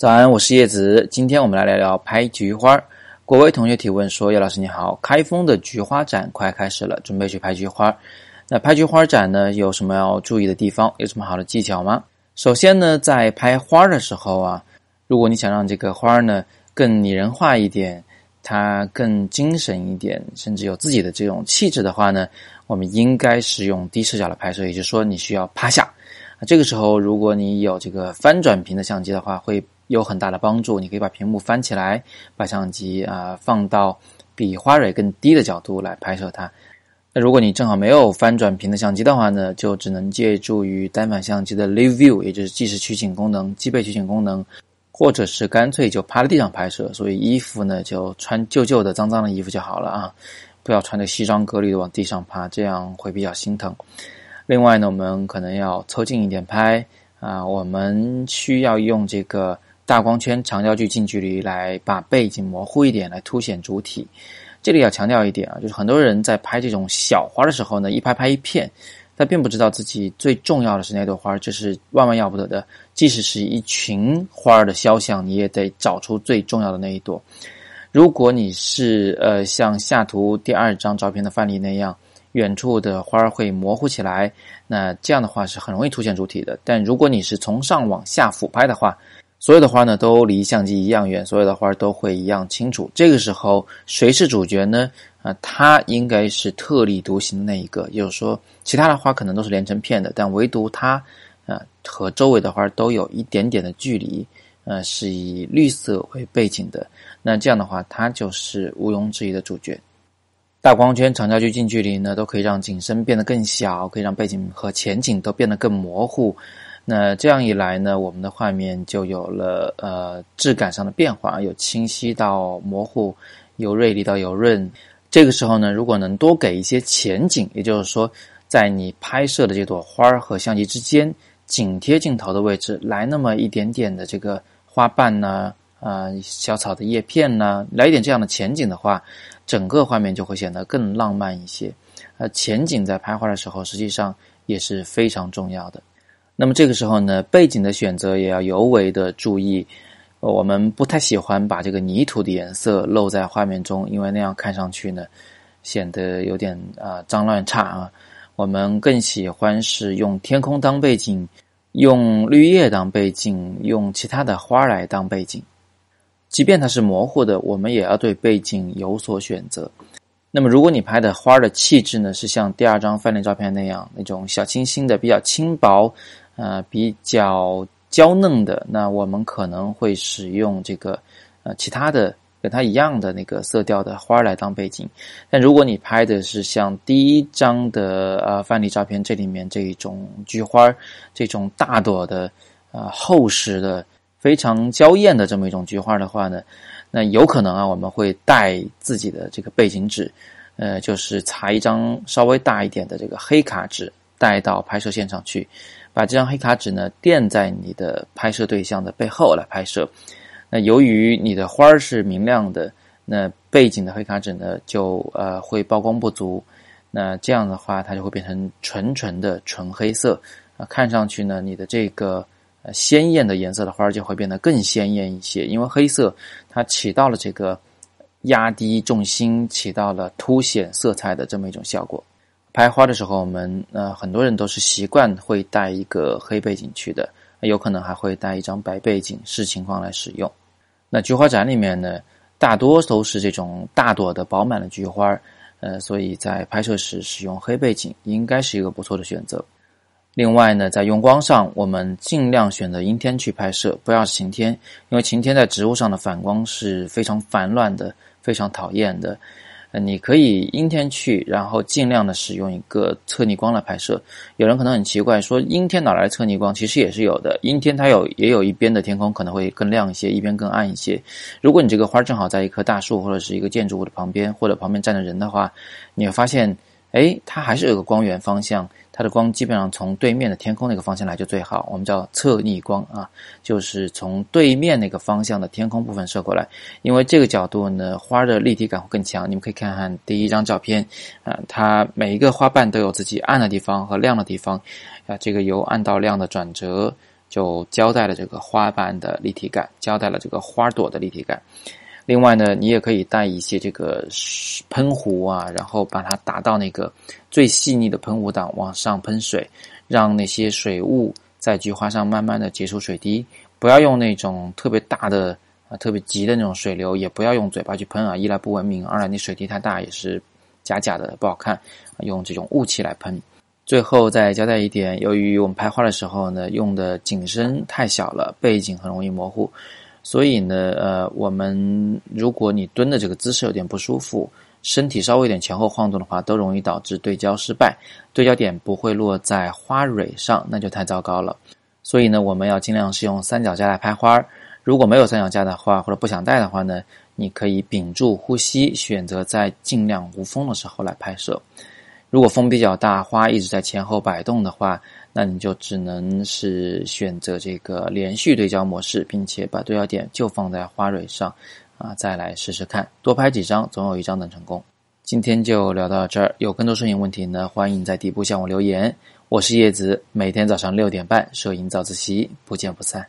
早安，我是叶子。今天我们来聊聊拍菊花。国威同学提问说：“叶老师你好，开封的菊花展快开始了，准备去拍菊花。那拍菊花展呢，有什么要注意的地方？有什么好的技巧吗？”首先呢，在拍花的时候啊，如果你想让这个花呢更拟人化一点，它更精神一点，甚至有自己的这种气质的话呢，我们应该使用低视角的拍摄，也就是说你需要趴下。那这个时候，如果你有这个翻转屏的相机的话，会有很大的帮助。你可以把屏幕翻起来，把相机啊放到比花蕊更低的角度来拍摄它。那如果你正好没有翻转屏的相机的话呢，就只能借助于单反相机的 Live View，也就是即时取景功能、机背取景功能，或者是干脆就趴在地上拍摄。所以衣服呢，就穿旧旧的、脏脏的衣服就好了啊，不要穿着西装革履的往地上趴，这样会比较心疼。另外呢，我们可能要凑近一点拍啊，我们需要用这个大光圈长焦距近距离来把背景模糊一点，来凸显主体。这里要强调一点啊，就是很多人在拍这种小花的时候呢，一拍拍一片，他并不知道自己最重要的是那朵花，这是万万要不得的。即使是一群花儿的肖像，你也得找出最重要的那一朵。如果你是呃像下图第二张照片的范例那样。远处的花儿会模糊起来，那这样的话是很容易凸显主体的。但如果你是从上往下俯拍的话，所有的花呢都离相机一样远，所有的花都会一样清楚。这个时候谁是主角呢？啊，它应该是特立独行的那一个，也就是说，其他的花可能都是连成片的，但唯独它，啊，和周围的花都有一点点的距离，呃，是以绿色为背景的。那这样的话，它就是毋庸置疑的主角。大光圈、长焦距、近距离呢，都可以让景深变得更小，可以让背景和前景都变得更模糊。那这样一来呢，我们的画面就有了呃质感上的变化，有清晰到模糊，由锐利到油润。这个时候呢，如果能多给一些前景，也就是说，在你拍摄的这朵花和相机之间紧贴镜头的位置，来那么一点点的这个花瓣呢，啊，小草的叶片呢，来一点这样的前景的话。整个画面就会显得更浪漫一些，呃，前景在拍花的时候实际上也是非常重要的。那么这个时候呢，背景的选择也要尤为的注意。我们不太喜欢把这个泥土的颜色露在画面中，因为那样看上去呢，显得有点啊脏乱差啊。我们更喜欢是用天空当背景，用绿叶当背景，用其他的花来当背景。即便它是模糊的，我们也要对背景有所选择。那么，如果你拍的花的气质呢，是像第二张范例照片那样那种小清新的、比较轻薄、呃比较娇嫩的，那我们可能会使用这个呃其他的跟它一样的那个色调的花来当背景。但如果你拍的是像第一张的呃范例照片这里面这种菊花，这种大朵的、呃厚实的。非常娇艳的这么一种菊花的话呢，那有可能啊，我们会带自己的这个背景纸，呃，就是裁一张稍微大一点的这个黑卡纸带到拍摄现场去，把这张黑卡纸呢垫在你的拍摄对象的背后来拍摄。那由于你的花儿是明亮的，那背景的黑卡纸呢就呃会曝光不足，那这样的话它就会变成纯纯的纯黑色啊，看上去呢你的这个。鲜艳的颜色的花儿就会变得更鲜艳一些，因为黑色它起到了这个压低重心、起到了凸显色彩的这么一种效果。拍花的时候，我们呃很多人都是习惯会带一个黑背景去的，有可能还会带一张白背景，视情况来使用。那菊花展里面呢，大多都是这种大朵的饱满的菊花，呃，所以在拍摄时使用黑背景应该是一个不错的选择。另外呢，在用光上，我们尽量选择阴天去拍摄，不要晴天，因为晴天在植物上的反光是非常烦乱的，非常讨厌的。你可以阴天去，然后尽量的使用一个侧逆光来拍摄。有人可能很奇怪，说阴天哪来侧逆光？其实也是有的，阴天它有也有一边的天空可能会更亮一些，一边更暗一些。如果你这个花正好在一棵大树或者是一个建筑物的旁边，或者旁边站着人的话，你会发现。哎，它还是有个光源方向，它的光基本上从对面的天空那个方向来就最好。我们叫侧逆光啊，就是从对面那个方向的天空部分射过来，因为这个角度呢，花的立体感会更强。你们可以看看第一张照片啊，它每一个花瓣都有自己暗的地方和亮的地方啊，这个由暗到亮的转折就交代了这个花瓣的立体感，交代了这个花朵的立体感。另外呢，你也可以带一些这个喷壶啊，然后把它打到那个最细腻的喷壶档，往上喷水，让那些水雾在菊花上慢慢的结出水滴。不要用那种特别大的啊、特别急的那种水流，也不要用嘴巴去喷啊，一来不文明，二来你水滴太大也是假假的不好看。用这种雾气来喷。最后再交代一点，由于我们拍花的时候呢，用的景深太小了，背景很容易模糊。所以呢，呃，我们如果你蹲的这个姿势有点不舒服，身体稍微有点前后晃动的话，都容易导致对焦失败，对焦点不会落在花蕊上，那就太糟糕了。所以呢，我们要尽量是用三脚架来拍花儿。如果没有三脚架的话，或者不想带的话呢，你可以屏住呼吸，选择在尽量无风的时候来拍摄。如果风比较大，花一直在前后摆动的话。那你就只能是选择这个连续对焦模式，并且把对焦点就放在花蕊上，啊，再来试试看，多拍几张，总有一张能成功。今天就聊到这儿，有更多摄影问题呢，欢迎在底部向我留言。我是叶子，每天早上六点半，摄影早自习，不见不散。